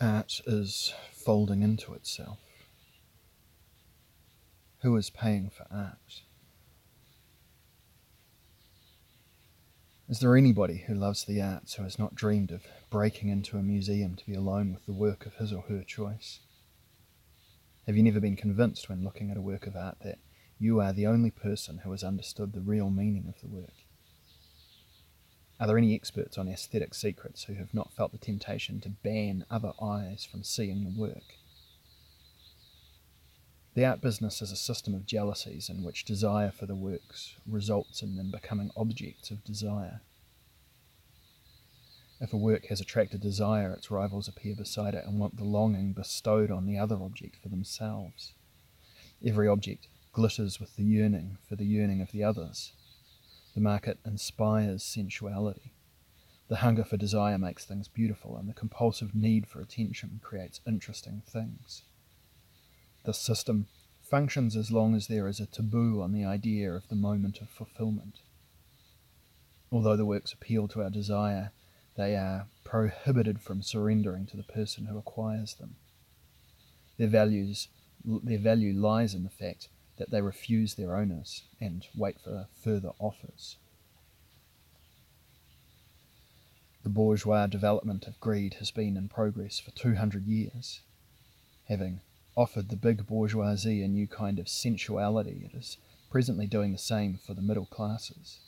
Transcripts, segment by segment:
Art is folding into itself. Who is paying for art? Is there anybody who loves the arts who has not dreamed of breaking into a museum to be alone with the work of his or her choice? Have you never been convinced when looking at a work of art that you are the only person who has understood the real meaning of the work? Are there any experts on aesthetic secrets who have not felt the temptation to ban other eyes from seeing the work? The art business is a system of jealousies in which desire for the works results in them becoming objects of desire. If a work has attracted desire, its rivals appear beside it and want the longing bestowed on the other object for themselves. Every object glitters with the yearning for the yearning of the others. The market inspires sensuality. The hunger for desire makes things beautiful, and the compulsive need for attention creates interesting things. The system functions as long as there is a taboo on the idea of the moment of fulfillment. Although the works appeal to our desire, they are prohibited from surrendering to the person who acquires them. Their, values, their value lies in the fact that they refuse their owners and wait for further offers. The bourgeois development of greed has been in progress for 200 years, having offered the big bourgeoisie a new kind of sensuality, it is presently doing the same for the middle classes.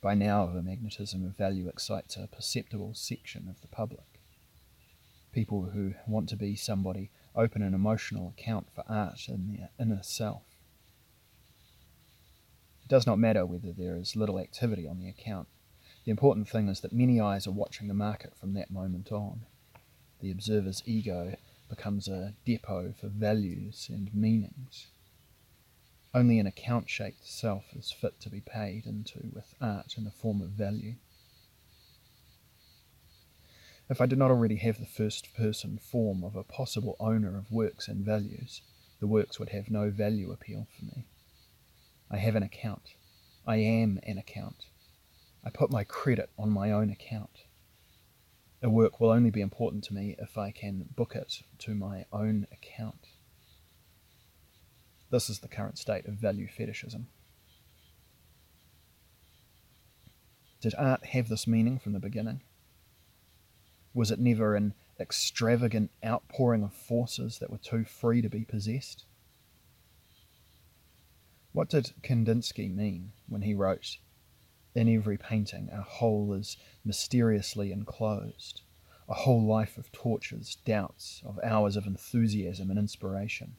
By now, the magnetism of value excites a perceptible section of the public. People who want to be somebody open an emotional account for art in their inner self. It does not matter whether there is little activity on the account. The important thing is that many eyes are watching the market from that moment on. The observer's ego becomes a depot for values and meanings. Only an account shaped self is fit to be paid into with art in the form of value. If I did not already have the first person form of a possible owner of works and values, the works would have no value appeal for me. I have an account. I am an account. I put my credit on my own account. A work will only be important to me if I can book it to my own account. This is the current state of value fetishism. Did art have this meaning from the beginning? Was it never an extravagant outpouring of forces that were too free to be possessed? What did Kandinsky mean when he wrote, in every painting, a whole is mysteriously enclosed, a whole life of tortures, doubts, of hours of enthusiasm and inspiration.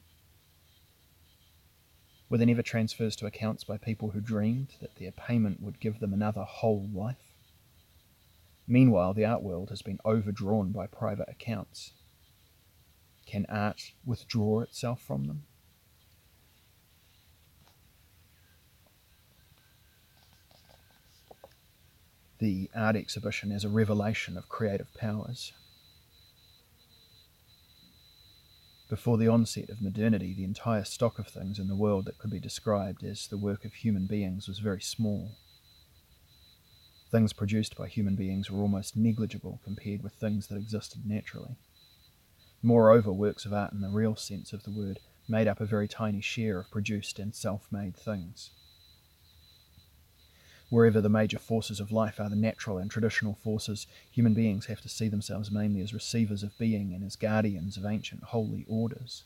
Were they never transfers to accounts by people who dreamed that their payment would give them another whole life? Meanwhile, the art world has been overdrawn by private accounts. Can art withdraw itself from them? the art exhibition is a revelation of creative powers. Before the onset of modernity, the entire stock of things in the world that could be described as the work of human beings was very small. Things produced by human beings were almost negligible compared with things that existed naturally. Moreover, works of art in the real sense of the word made up a very tiny share of produced and self made things wherever the major forces of life are the natural and traditional forces, human beings have to see themselves mainly as receivers of being and as guardians of ancient holy orders.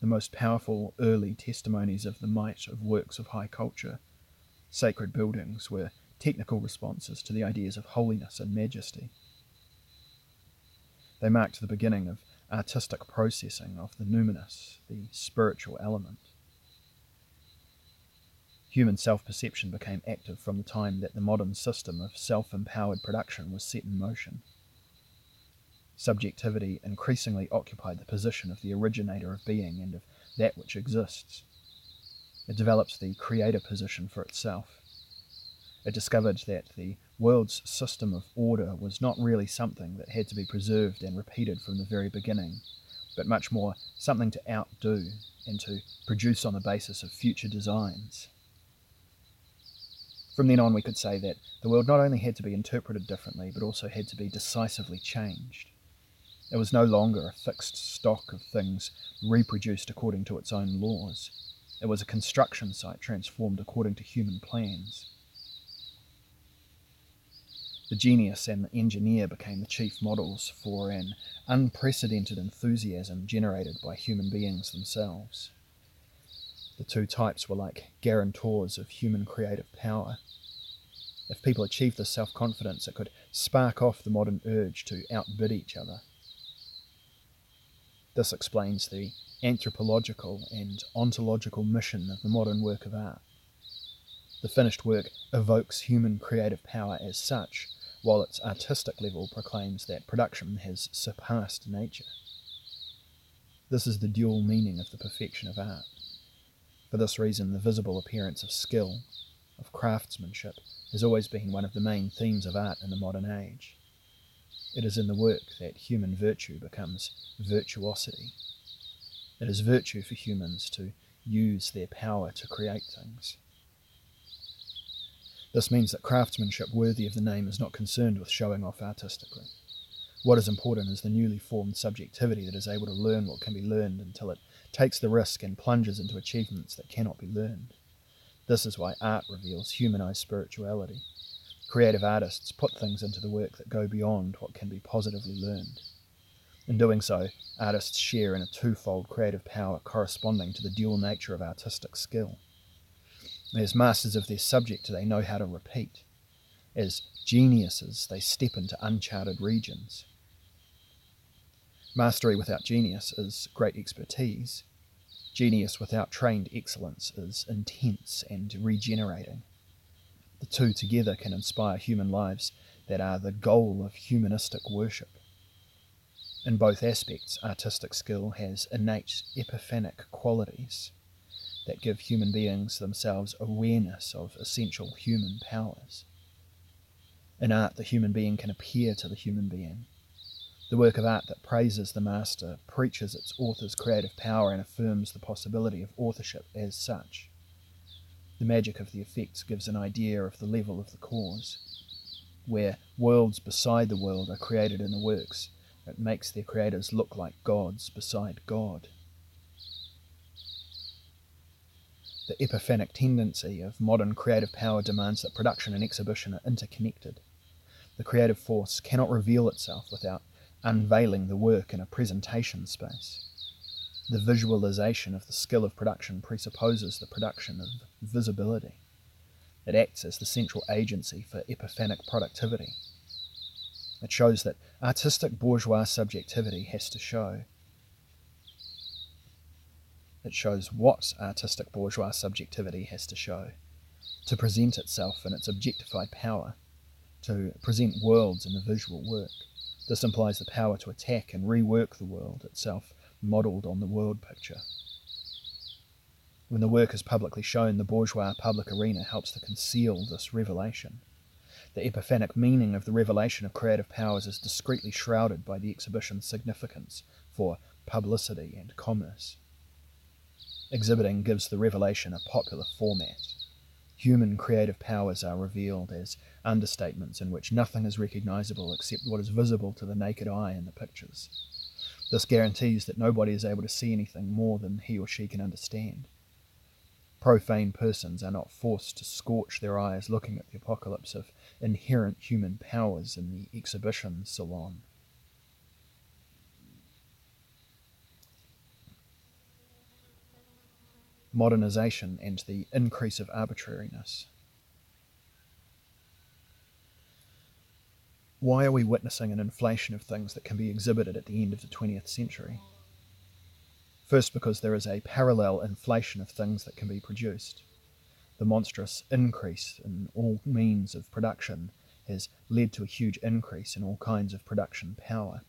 The most powerful early testimonies of the might of works of high culture, sacred buildings, were technical responses to the ideas of holiness and majesty. They marked the beginning of artistic processing of the numinous, the spiritual element. Human self perception became active from the time that the modern system of self empowered production was set in motion. Subjectivity increasingly occupied the position of the originator of being and of that which exists. It developed the creator position for itself. It discovered that the world's system of order was not really something that had to be preserved and repeated from the very beginning, but much more something to outdo and to produce on the basis of future designs. From then on, we could say that the world not only had to be interpreted differently, but also had to be decisively changed. It was no longer a fixed stock of things reproduced according to its own laws. It was a construction site transformed according to human plans. The genius and the engineer became the chief models for an unprecedented enthusiasm generated by human beings themselves. The two types were like guarantors of human creative power. If people achieved this self confidence, it could spark off the modern urge to outbid each other. This explains the anthropological and ontological mission of the modern work of art. The finished work evokes human creative power as such, while its artistic level proclaims that production has surpassed nature. This is the dual meaning of the perfection of art. For this reason, the visible appearance of skill, of craftsmanship, has always been one of the main themes of art in the modern age. It is in the work that human virtue becomes virtuosity. It is virtue for humans to use their power to create things. This means that craftsmanship worthy of the name is not concerned with showing off artistically. What is important is the newly formed subjectivity that is able to learn what can be learned until it takes the risk and plunges into achievements that cannot be learned. This is why art reveals humanized spirituality. Creative artists put things into the work that go beyond what can be positively learned. In doing so, artists share in a twofold creative power corresponding to the dual nature of artistic skill. As masters of their subject, they know how to repeat. As geniuses, they step into uncharted regions. Mastery without genius is great expertise. Genius without trained excellence is intense and regenerating. The two together can inspire human lives that are the goal of humanistic worship. In both aspects, artistic skill has innate epiphanic qualities that give human beings themselves awareness of essential human powers. In art, the human being can appear to the human being, the work of art that praises the master preaches its author's creative power and affirms the possibility of authorship as such. The magic of the effects gives an idea of the level of the cause. Where worlds beside the world are created in the works, it makes their creators look like gods beside God. The epiphanic tendency of modern creative power demands that production and exhibition are interconnected. The creative force cannot reveal itself without unveiling the work in a presentation space. The visualization of the skill of production presupposes the production of visibility. It acts as the central agency for epiphanic productivity. It shows that artistic bourgeois subjectivity has to show. It shows what artistic bourgeois subjectivity has to show to present itself in its objectified power, to present worlds in the visual work. This implies the power to attack and rework the world itself, modelled on the world picture. When the work is publicly shown, the bourgeois public arena helps to conceal this revelation. The epiphanic meaning of the revelation of creative powers is discreetly shrouded by the exhibition's significance for publicity and commerce. Exhibiting gives the revelation a popular format. Human creative powers are revealed as understatements in which nothing is recognizable except what is visible to the naked eye in the pictures. This guarantees that nobody is able to see anything more than he or she can understand. Profane persons are not forced to scorch their eyes looking at the apocalypse of inherent human powers in the exhibition salon. Modernization and the increase of arbitrariness. Why are we witnessing an inflation of things that can be exhibited at the end of the 20th century? First, because there is a parallel inflation of things that can be produced. The monstrous increase in all means of production has led to a huge increase in all kinds of production power.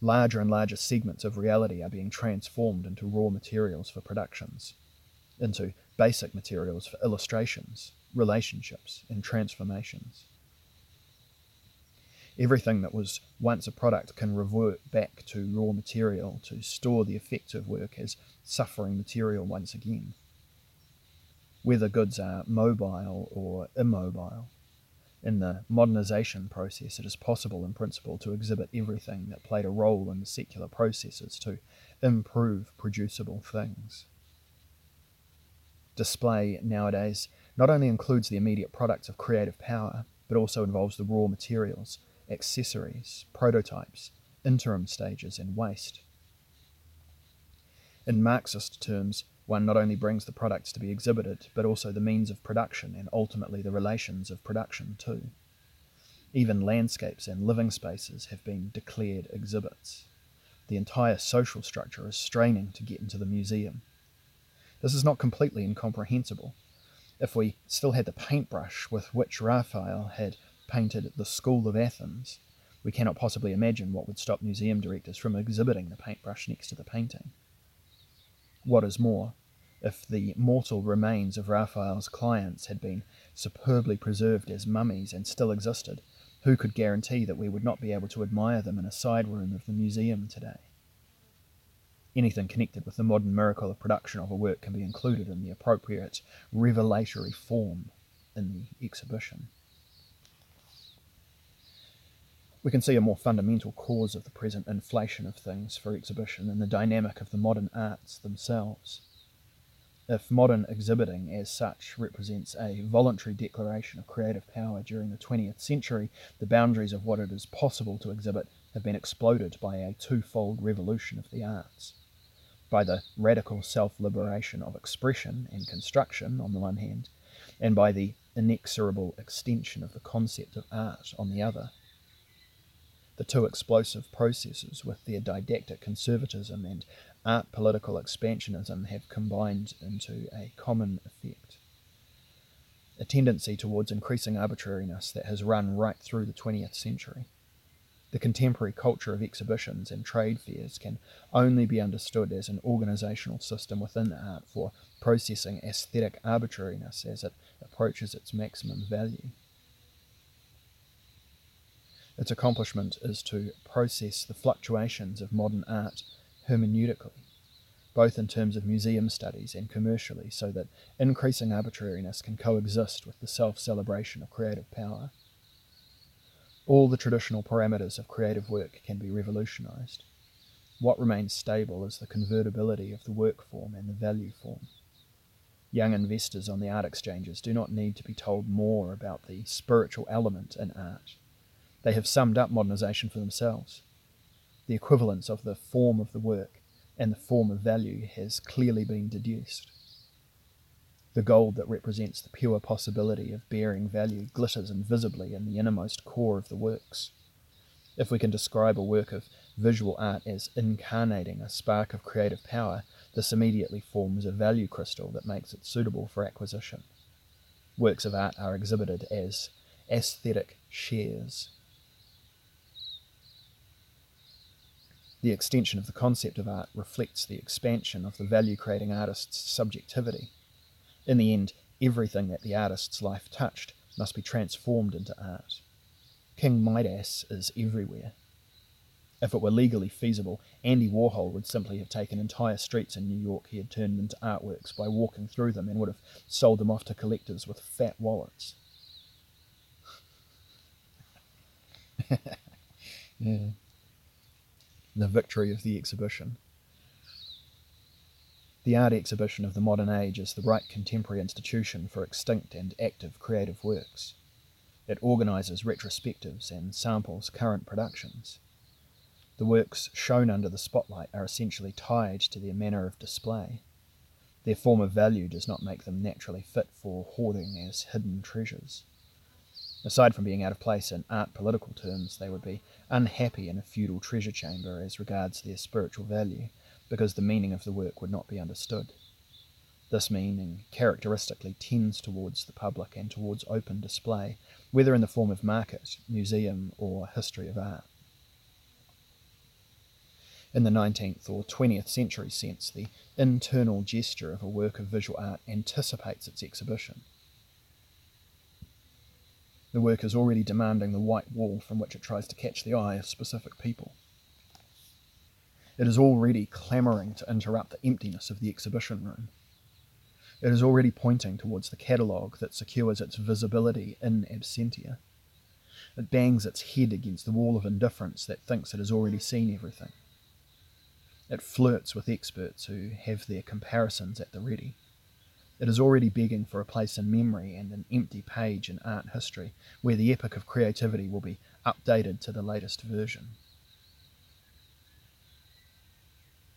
Larger and larger segments of reality are being transformed into raw materials for productions, into basic materials for illustrations, relationships, and transformations. Everything that was once a product can revert back to raw material to store the effects of work as suffering material once again. whether goods are mobile or immobile. In the modernisation process, it is possible in principle to exhibit everything that played a role in the secular processes to improve producible things. Display nowadays not only includes the immediate products of creative power, but also involves the raw materials, accessories, prototypes, interim stages, and waste. In Marxist terms, one not only brings the products to be exhibited, but also the means of production and ultimately the relations of production too. Even landscapes and living spaces have been declared exhibits. The entire social structure is straining to get into the museum. This is not completely incomprehensible. If we still had the paintbrush with which Raphael had painted at the School of Athens, we cannot possibly imagine what would stop museum directors from exhibiting the paintbrush next to the painting. What is more, if the mortal remains of Raphael's clients had been superbly preserved as mummies and still existed, who could guarantee that we would not be able to admire them in a side room of the museum today? Anything connected with the modern miracle of production of a work can be included in the appropriate revelatory form in the exhibition. We can see a more fundamental cause of the present inflation of things for exhibition in the dynamic of the modern arts themselves. If modern exhibiting as such represents a voluntary declaration of creative power during the 20th century, the boundaries of what it is possible to exhibit have been exploded by a twofold revolution of the arts. By the radical self liberation of expression and construction on the one hand, and by the inexorable extension of the concept of art on the other. The two explosive processes, with their didactic conservatism and art political expansionism have combined into a common effect. A tendency towards increasing arbitrariness that has run right through the 20th century. The contemporary culture of exhibitions and trade fairs can only be understood as an organisational system within art for processing aesthetic arbitrariness as it approaches its maximum value. Its accomplishment is to process the fluctuations of modern art hermeneutically, both in terms of museum studies and commercially, so that increasing arbitrariness can coexist with the self celebration of creative power. All the traditional parameters of creative work can be revolutionized. What remains stable is the convertibility of the work form and the value form. Young investors on the art exchanges do not need to be told more about the spiritual element in art. They have summed up modernization for themselves the equivalence of the form of the work and the form of value has clearly been deduced. The gold that represents the pure possibility of bearing value glitters invisibly in the innermost core of the works. If we can describe a work of visual art as incarnating a spark of creative power, this immediately forms a value crystal that makes it suitable for acquisition. Works of art are exhibited as aesthetic shares The extension of the concept of art reflects the expansion of the value creating artist's subjectivity. In the end, everything that the artist's life touched must be transformed into art. King Midas is everywhere. If it were legally feasible, Andy Warhol would simply have taken entire streets in New York he had turned into artworks by walking through them and would have sold them off to collectors with fat wallets. yeah the victory of the exhibition. The art exhibition of the modern age is the right contemporary institution for extinct and active creative works. It organises retrospectives and samples current productions. The works shown under the spotlight are essentially tied to their manner of display. Their form of value does not make them naturally fit for hoarding as hidden treasures. Aside from being out of place in art political terms, they would be unhappy in a feudal treasure chamber as regards their spiritual value, because the meaning of the work would not be understood. This meaning characteristically tends towards the public and towards open display, whether in the form of market, museum, or history of art. In the 19th or 20th century sense, the internal gesture of a work of visual art anticipates its exhibition. The work is already demanding the white wall from which it tries to catch the eye of specific people. It is already clamouring to interrupt the emptiness of the exhibition room. It is already pointing towards the catalogue that secures its visibility in absentia. It bangs its head against the wall of indifference that thinks it has already seen everything. It flirts with experts who have their comparisons at the ready. It is already begging for a place in memory and an empty page in art history where the epic of creativity will be updated to the latest version.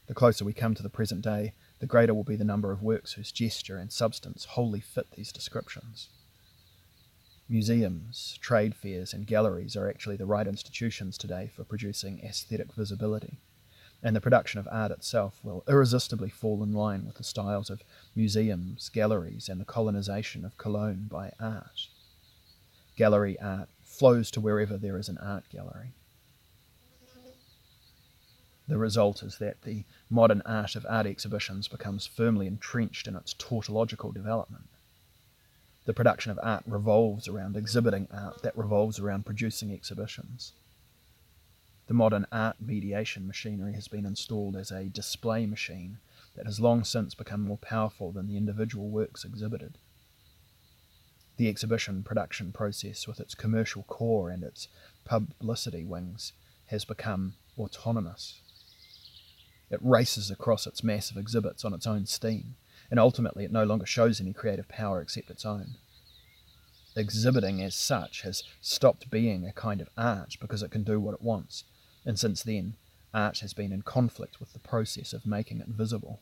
The closer we come to the present day, the greater will be the number of works whose gesture and substance wholly fit these descriptions. Museums, trade fairs, and galleries are actually the right institutions today for producing aesthetic visibility, and the production of art itself will irresistibly fall in line with the styles of museums, galleries, and the colonization of Cologne by art. Gallery art flows to wherever there is an art gallery. The result is that the modern art of art exhibitions becomes firmly entrenched in its tautological development. The production of art revolves around exhibiting art that revolves around producing exhibitions. The modern art mediation machinery has been installed as a display machine that has long since become more powerful than the individual works exhibited. The exhibition production process, with its commercial core and its publicity wings, has become autonomous. It races across its massive exhibits on its own steam, and ultimately it no longer shows any creative power except its own. Exhibiting as such has stopped being a kind of art because it can do what it wants, and since then, art has been in conflict with the process of making it visible.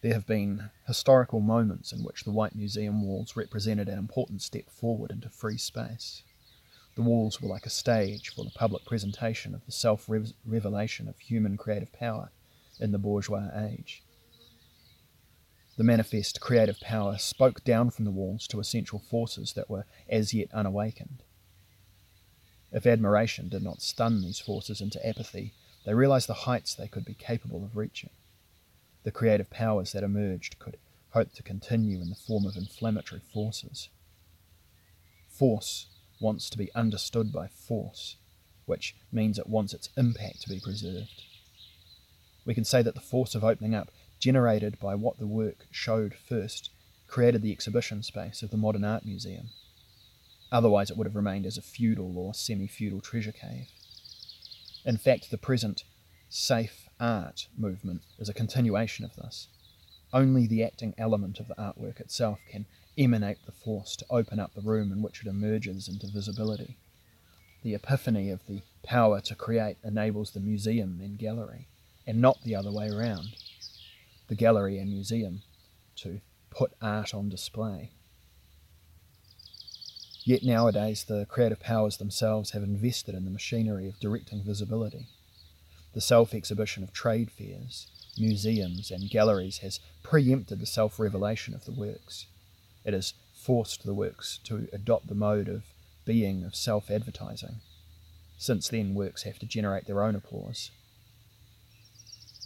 There have been historical moments in which the White Museum walls represented an important step forward into free space. The walls were like a stage for the public presentation of the self revelation of human creative power in the bourgeois age. The manifest creative power spoke down from the walls to essential forces that were as yet unawakened. If admiration did not stun these forces into apathy, they realized the heights they could be capable of reaching. The creative powers that emerged could hope to continue in the form of inflammatory forces. Force wants to be understood by force, which means it wants its impact to be preserved. We can say that the force of opening up, generated by what the work showed first, created the exhibition space of the Modern Art Museum. Otherwise, it would have remained as a feudal or semi feudal treasure cave. In fact, the present safe art movement is a continuation of this. Only the acting element of the artwork itself can emanate the force to open up the room in which it emerges into visibility. The epiphany of the power to create enables the museum and gallery, and not the other way around. The gallery and museum to put art on display. Yet nowadays, the creative powers themselves have invested in the machinery of directing visibility. The self exhibition of trade fairs, museums, and galleries has preempted the self revelation of the works. It has forced the works to adopt the mode of being of self advertising. Since then, works have to generate their own applause.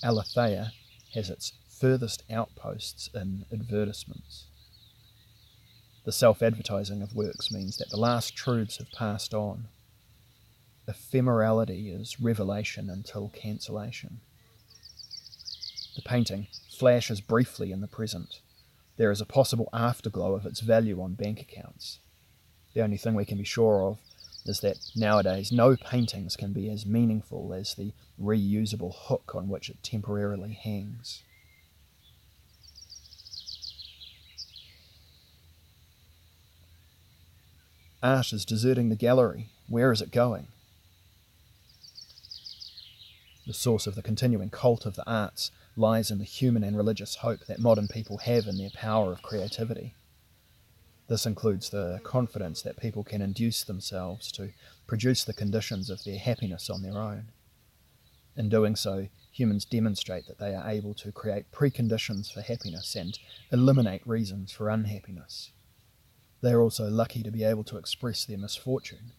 Aletheia has its furthest outposts in advertisements. The self advertising of works means that the last truths have passed on. Ephemerality is revelation until cancellation. The painting flashes briefly in the present, there is a possible afterglow of its value on bank accounts. The only thing we can be sure of is that nowadays no paintings can be as meaningful as the reusable hook on which it temporarily hangs. Art is deserting the gallery. Where is it going? The source of the continuing cult of the arts lies in the human and religious hope that modern people have in their power of creativity. This includes the confidence that people can induce themselves to produce the conditions of their happiness on their own. In doing so, humans demonstrate that they are able to create preconditions for happiness and eliminate reasons for unhappiness. They are also lucky to be able to express their misfortune.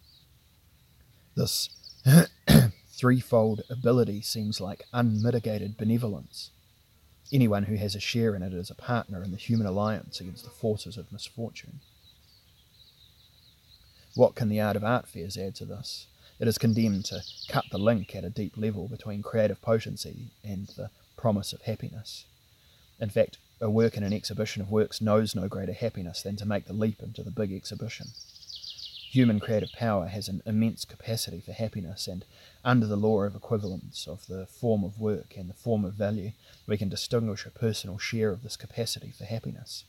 This threefold ability seems like unmitigated benevolence. Anyone who has a share in it is a partner in the human alliance against the forces of misfortune. What can the art of art fairs add to this? It is condemned to cut the link at a deep level between creative potency and the promise of happiness. In fact, a work in an exhibition of works knows no greater happiness than to make the leap into the big exhibition. Human creative power has an immense capacity for happiness, and under the law of equivalence of the form of work and the form of value, we can distinguish a personal share of this capacity for happiness.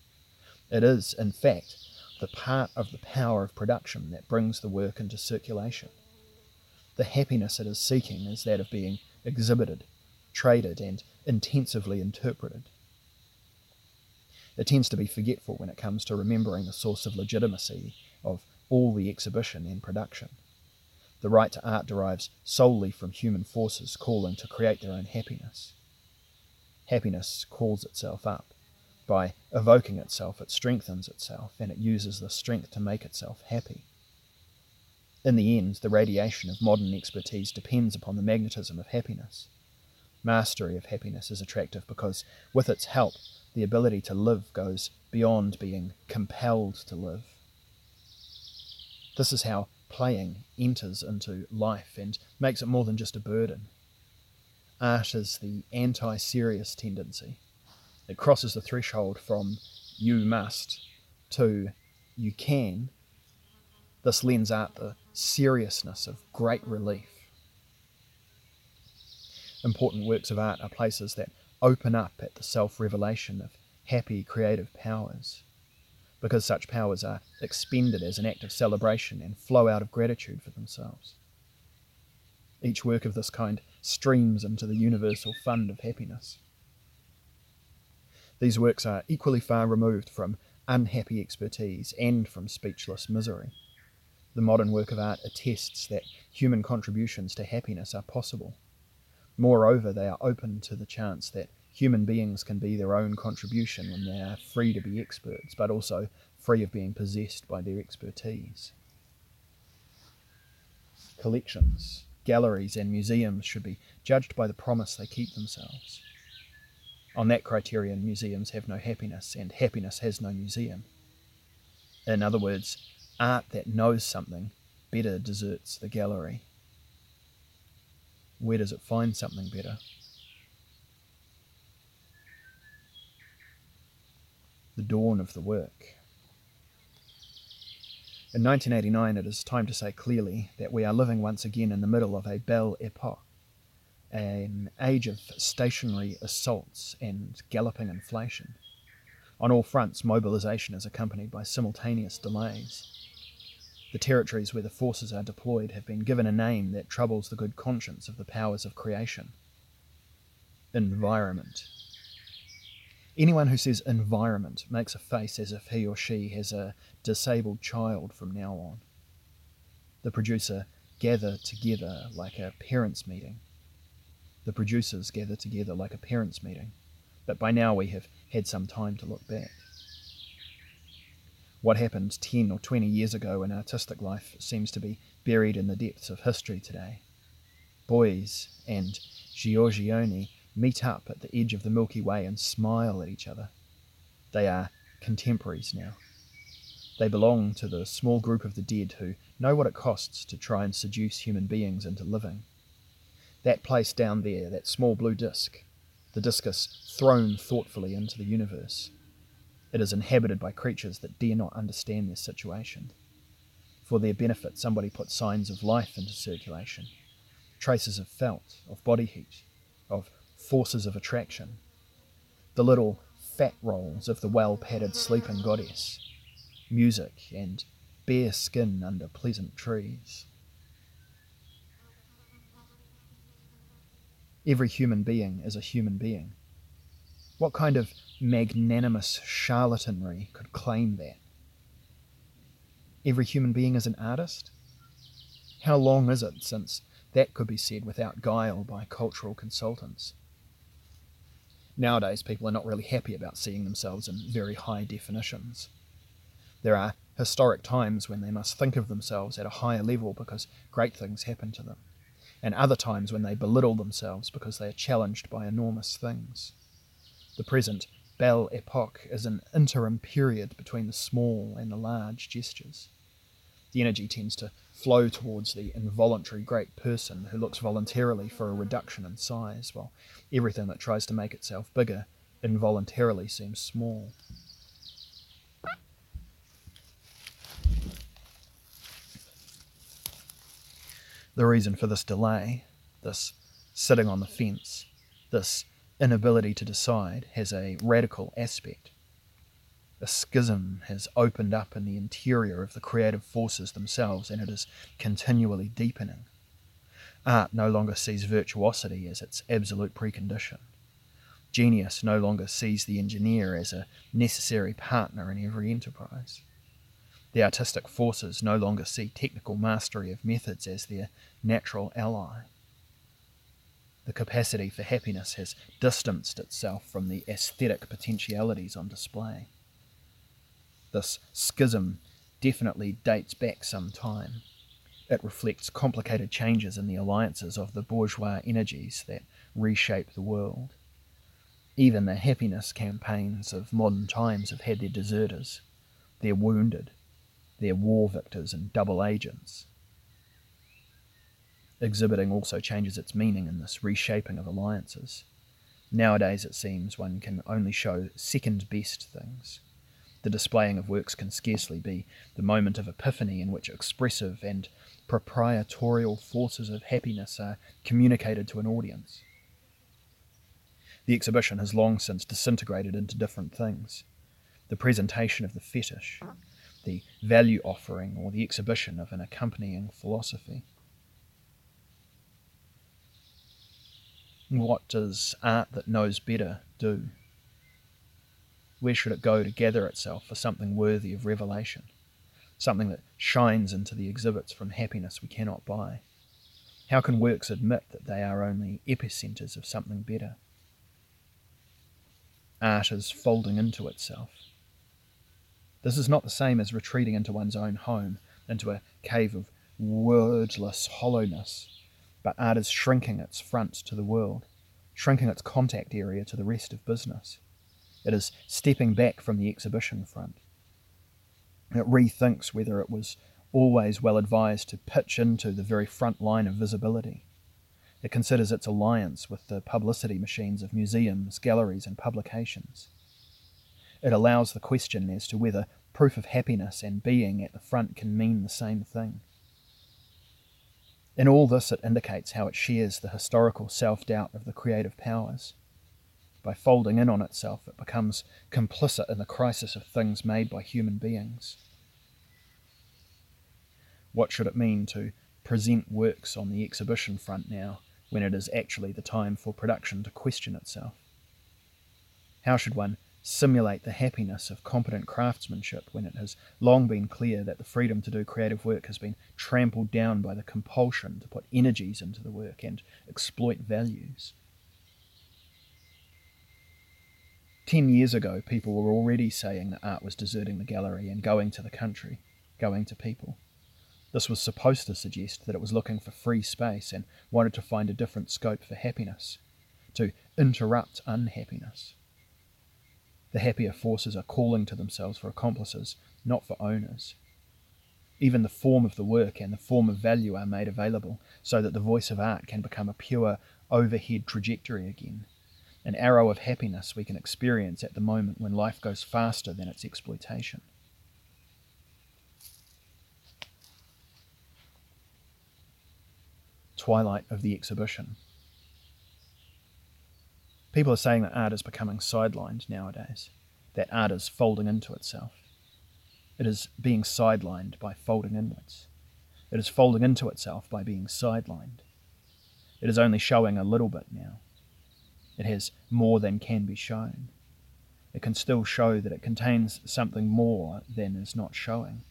It is, in fact, the part of the power of production that brings the work into circulation. The happiness it is seeking is that of being exhibited, traded, and intensively interpreted. It tends to be forgetful when it comes to remembering the source of legitimacy of all the exhibition and production. The right to art derives solely from human forces calling to create their own happiness. Happiness calls itself up. By evoking itself, it strengthens itself, and it uses the strength to make itself happy. In the end, the radiation of modern expertise depends upon the magnetism of happiness. Mastery of happiness is attractive because, with its help, the ability to live goes beyond being compelled to live. This is how playing enters into life and makes it more than just a burden. Art is the anti serious tendency. It crosses the threshold from you must to you can. This lends art the seriousness of great relief. Important works of art are places that open up at the self revelation of happy creative powers, because such powers are expended as an act of celebration and flow out of gratitude for themselves. Each work of this kind streams into the universal fund of happiness. These works are equally far removed from unhappy expertise and from speechless misery. The modern work of art attests that human contributions to happiness are possible Moreover, they are open to the chance that human beings can be their own contribution when they are free to be experts, but also free of being possessed by their expertise. Collections, galleries, and museums should be judged by the promise they keep themselves. On that criterion, museums have no happiness, and happiness has no museum. In other words, art that knows something better deserts the gallery. Where does it find something better? The dawn of the work. In 1989, it is time to say clearly that we are living once again in the middle of a belle epoque, an age of stationary assaults and galloping inflation. On all fronts, mobilization is accompanied by simultaneous delays. The territories where the forces are deployed have been given a name that troubles the good conscience of the powers of creation environment. Anyone who says environment makes a face as if he or she has a disabled child from now on. The producer gather together like a parents' meeting. The producers gather together like a parents' meeting. But by now we have had some time to look back. What happened 10 or 20 years ago in artistic life seems to be buried in the depths of history today. Beuys and Giorgione meet up at the edge of the Milky Way and smile at each other. They are contemporaries now. They belong to the small group of the dead who know what it costs to try and seduce human beings into living. That place down there, that small blue disk, the discus thrown thoughtfully into the universe, it is inhabited by creatures that dare not understand their situation. For their benefit, somebody put signs of life into circulation traces of felt, of body heat, of forces of attraction, the little fat rolls of the well padded sleeping goddess, music, and bare skin under pleasant trees. Every human being is a human being. What kind of magnanimous charlatanry could claim that? Every human being is an artist? How long is it since that could be said without guile by cultural consultants? Nowadays, people are not really happy about seeing themselves in very high definitions. There are historic times when they must think of themselves at a higher level because great things happen to them, and other times when they belittle themselves because they are challenged by enormous things. The present Belle Epoque is an interim period between the small and the large gestures. The energy tends to flow towards the involuntary great person who looks voluntarily for a reduction in size, while everything that tries to make itself bigger involuntarily seems small. The reason for this delay, this sitting on the fence, this inability to decide, has a radical aspect. A schism has opened up in the interior of the creative forces themselves, and it is continually deepening. Art no longer sees virtuosity as its absolute precondition. Genius no longer sees the engineer as a necessary partner in every enterprise. The artistic forces no longer see technical mastery of methods as their natural ally. The capacity for happiness has distanced itself from the aesthetic potentialities on display. This schism definitely dates back some time. It reflects complicated changes in the alliances of the bourgeois energies that reshape the world. Even the happiness campaigns of modern times have had their deserters, their wounded, their war victors and double agents. Exhibiting also changes its meaning in this reshaping of alliances. Nowadays, it seems one can only show second best things. The displaying of works can scarcely be the moment of epiphany in which expressive and proprietorial forces of happiness are communicated to an audience. The exhibition has long since disintegrated into different things. The presentation of the fetish, the value offering or the exhibition of an accompanying philosophy. What does art that knows better do? Where should it go to gather itself for something worthy of revelation, something that shines into the exhibits from happiness we cannot buy? How can works admit that they are only epicenters of something better? Art is folding into itself this is not the same as retreating into one's own home, into a cave of wordless hollowness, but art is shrinking its front to the world, shrinking its contact area to the rest of business. It is stepping back from the exhibition front. It rethinks whether it was always well advised to pitch into the very front line of visibility. It considers its alliance with the publicity machines of museums, galleries, and publications. It allows the question as to whether proof of happiness and being at the front can mean the same thing. In all this, it indicates how it shares the historical self doubt of the creative powers. By folding in on itself, it becomes complicit in the crisis of things made by human beings. What should it mean to present works on the exhibition front now when it is actually the time for production to question itself? How should one simulate the happiness of competent craftsmanship when it has long been clear that the freedom to do creative work has been trampled down by the compulsion to put energies into the work and exploit values. Ten years ago, people were already saying that art was deserting the gallery and going to the country, going to people. This was supposed to suggest that it was looking for free space and wanted to find a different scope for happiness, to interrupt unhappiness. The happier forces are calling to themselves for accomplices, not for owners. Even the form of the work and the form of value are made available so that the voice of art can become a pure overhead trajectory again, an arrow of happiness we can experience at the moment when life goes faster than its exploitation. Twilight of the exhibition. People are saying that art is becoming sidelined nowadays, that art is folding into itself. It is being sidelined by folding inwards. It is folding into itself by being sidelined. It is only showing a little bit now. It has more than can be shown. It can still show that it contains something more than is not showing.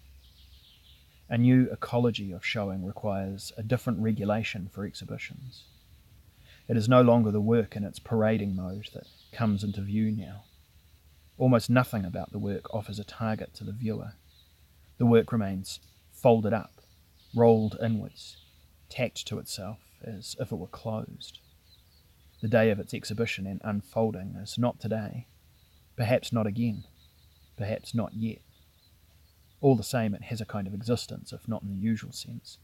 A new ecology of showing requires a different regulation for exhibitions. It is no longer the work in its parading mode that comes into view now. Almost nothing about the work offers a target to the viewer. The work remains folded up, rolled inwards, tacked to itself as if it were closed. The day of its exhibition and unfolding is not today, perhaps not again, perhaps not yet. All the same, it has a kind of existence, if not in the usual sense.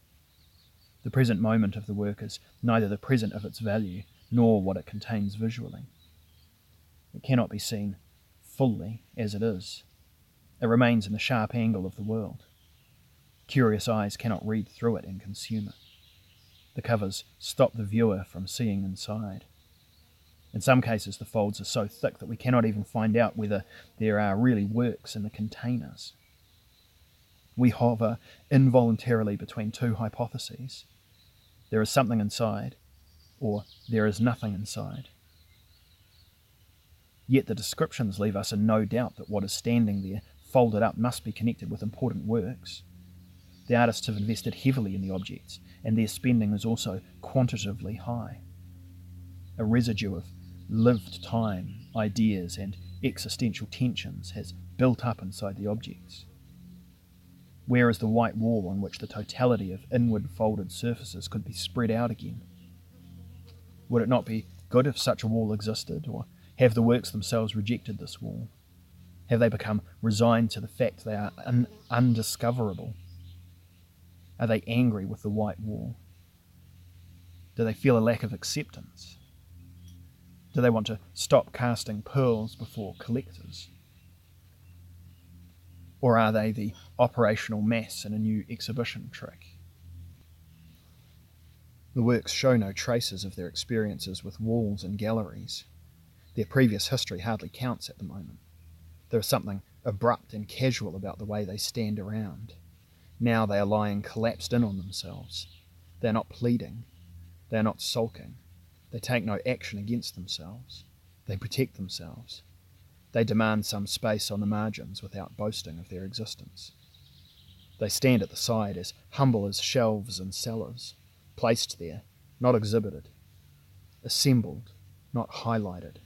The present moment of the work is neither the present of its value nor what it contains visually. It cannot be seen fully as it is. It remains in the sharp angle of the world. Curious eyes cannot read through it and consume it. The covers stop the viewer from seeing inside. In some cases, the folds are so thick that we cannot even find out whether there are really works in the containers. We hover involuntarily between two hypotheses there is something inside, or there is nothing inside. Yet the descriptions leave us in no doubt that what is standing there, folded up, must be connected with important works. The artists have invested heavily in the objects, and their spending is also quantitatively high. A residue of lived time, ideas, and existential tensions has built up inside the objects. Where is the white wall on which the totality of inward folded surfaces could be spread out again? Would it not be good if such a wall existed, or have the works themselves rejected this wall? Have they become resigned to the fact they are un- undiscoverable? Are they angry with the white wall? Do they feel a lack of acceptance? Do they want to stop casting pearls before collectors? Or are they the operational mass in a new exhibition trick? The works show no traces of their experiences with walls and galleries. Their previous history hardly counts at the moment. There is something abrupt and casual about the way they stand around. Now they are lying collapsed in on themselves. They are not pleading. They are not sulking. They take no action against themselves. They protect themselves. They demand some space on the margins without boasting of their existence. They stand at the side as humble as shelves and cellars, placed there, not exhibited, assembled, not highlighted.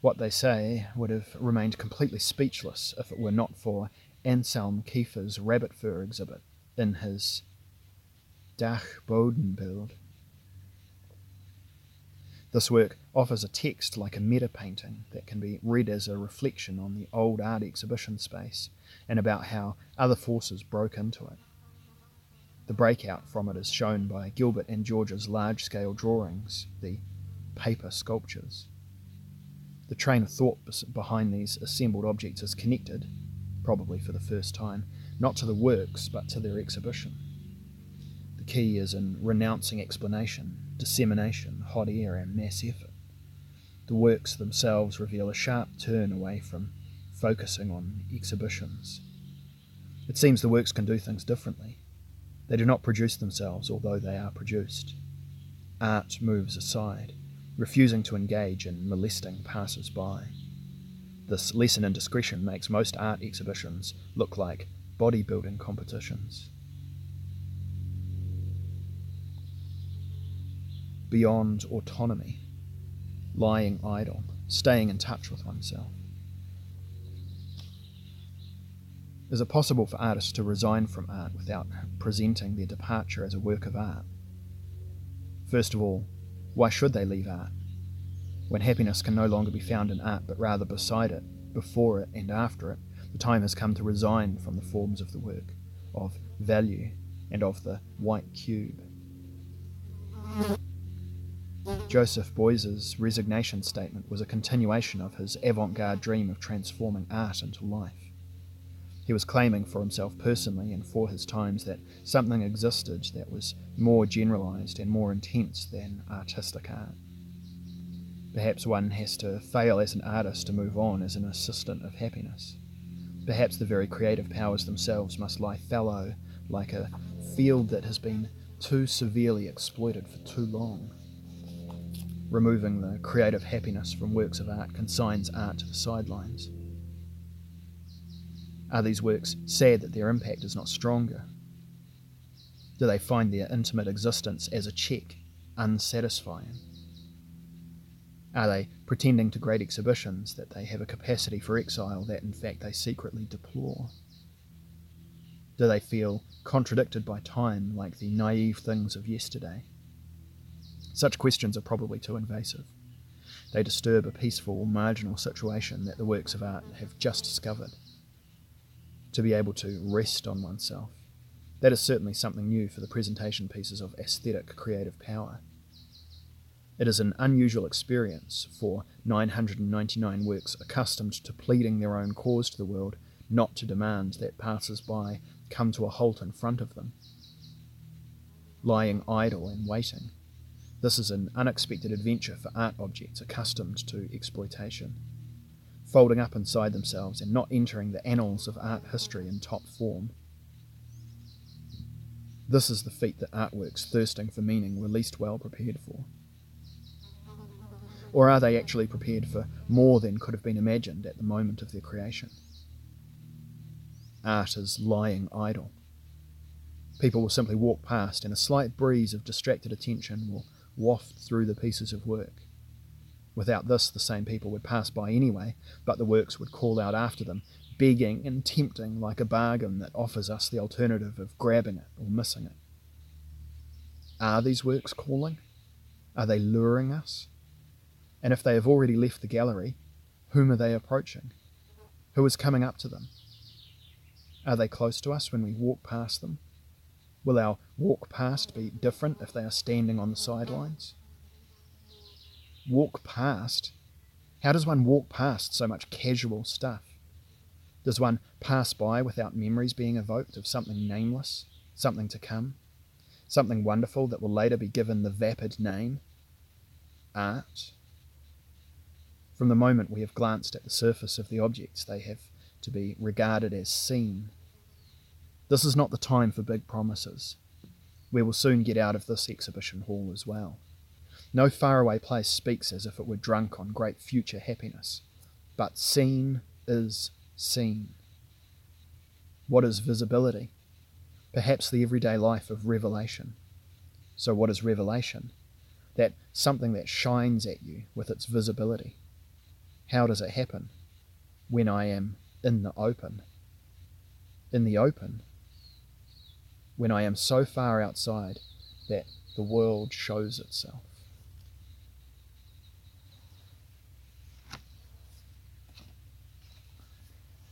What they say would have remained completely speechless if it were not for Anselm Kiefer's rabbit fur exhibit in his Dachbodenbild this work offers a text like a meta painting that can be read as a reflection on the old art exhibition space and about how other forces broke into it. The breakout from it is shown by Gilbert and George's large scale drawings, the paper sculptures. The train of thought behind these assembled objects is connected, probably for the first time, not to the works but to their exhibition. The key is in renouncing explanation dissemination, hot air, and mass effort. The works themselves reveal a sharp turn away from focusing on exhibitions. It seems the works can do things differently. They do not produce themselves, although they are produced. Art moves aside, refusing to engage in molesting passers by. This lesson in discretion makes most art exhibitions look like bodybuilding competitions. beyond autonomy, lying idle, staying in touch with oneself? Is it possible for artists to resign from art without presenting their departure as a work of art? First of all, why should they leave art? When happiness can no longer be found in art, but rather beside it, before it, and after it, the time has come to resign from the forms of the work, of value, and of the white cube. Joseph Beuys's resignation statement was a continuation of his avant garde dream of transforming art into life. He was claiming for himself personally and for his times that something existed that was more generalized and more intense than artistic art. Perhaps one has to fail as an artist to move on as an assistant of happiness. Perhaps the very creative powers themselves must lie fallow like a field that has been too severely exploited for too long. Removing the creative happiness from works of art consigns art to the sidelines. Are these works sad that their impact is not stronger? Do they find their intimate existence as a check unsatisfying? Are they pretending to great exhibitions that they have a capacity for exile that in fact they secretly deplore? Do they feel contradicted by time like the naive things of yesterday? Such questions are probably too invasive. They disturb a peaceful, marginal situation that the works of art have just discovered. To be able to rest on oneself, that is certainly something new for the presentation pieces of aesthetic creative power. It is an unusual experience for 999 works accustomed to pleading their own cause to the world not to demand that passers by come to a halt in front of them. Lying idle and waiting, this is an unexpected adventure for art objects accustomed to exploitation, folding up inside themselves and not entering the annals of art history in top form. This is the feat that artworks thirsting for meaning were least well prepared for. Or are they actually prepared for more than could have been imagined at the moment of their creation? Art is lying idle. People will simply walk past, and a slight breeze of distracted attention will waft through the pieces of work. Without this, the same people would pass by anyway, but the works would call out after them, begging and tempting like a bargain that offers us the alternative of grabbing it or missing it. Are these works calling? Are they luring us? And if they have already left the gallery, whom are they approaching? Who is coming up to them? Are they close to us when we walk past them? Will our walk past be different if they are standing on the sidelines? Walk past? How does one walk past so much casual stuff? Does one pass by without memories being evoked of something nameless, something to come, something wonderful that will later be given the vapid name? Art? From the moment we have glanced at the surface of the objects, they have to be regarded as seen this is not the time for big promises. We will soon get out of this exhibition hall as well. No faraway place speaks as if it were drunk on great future happiness, but seen is seen. What is visibility? Perhaps the everyday life of revelation. So, what is revelation? That something that shines at you with its visibility. How does it happen? When I am in the open. In the open, when I am so far outside that the world shows itself.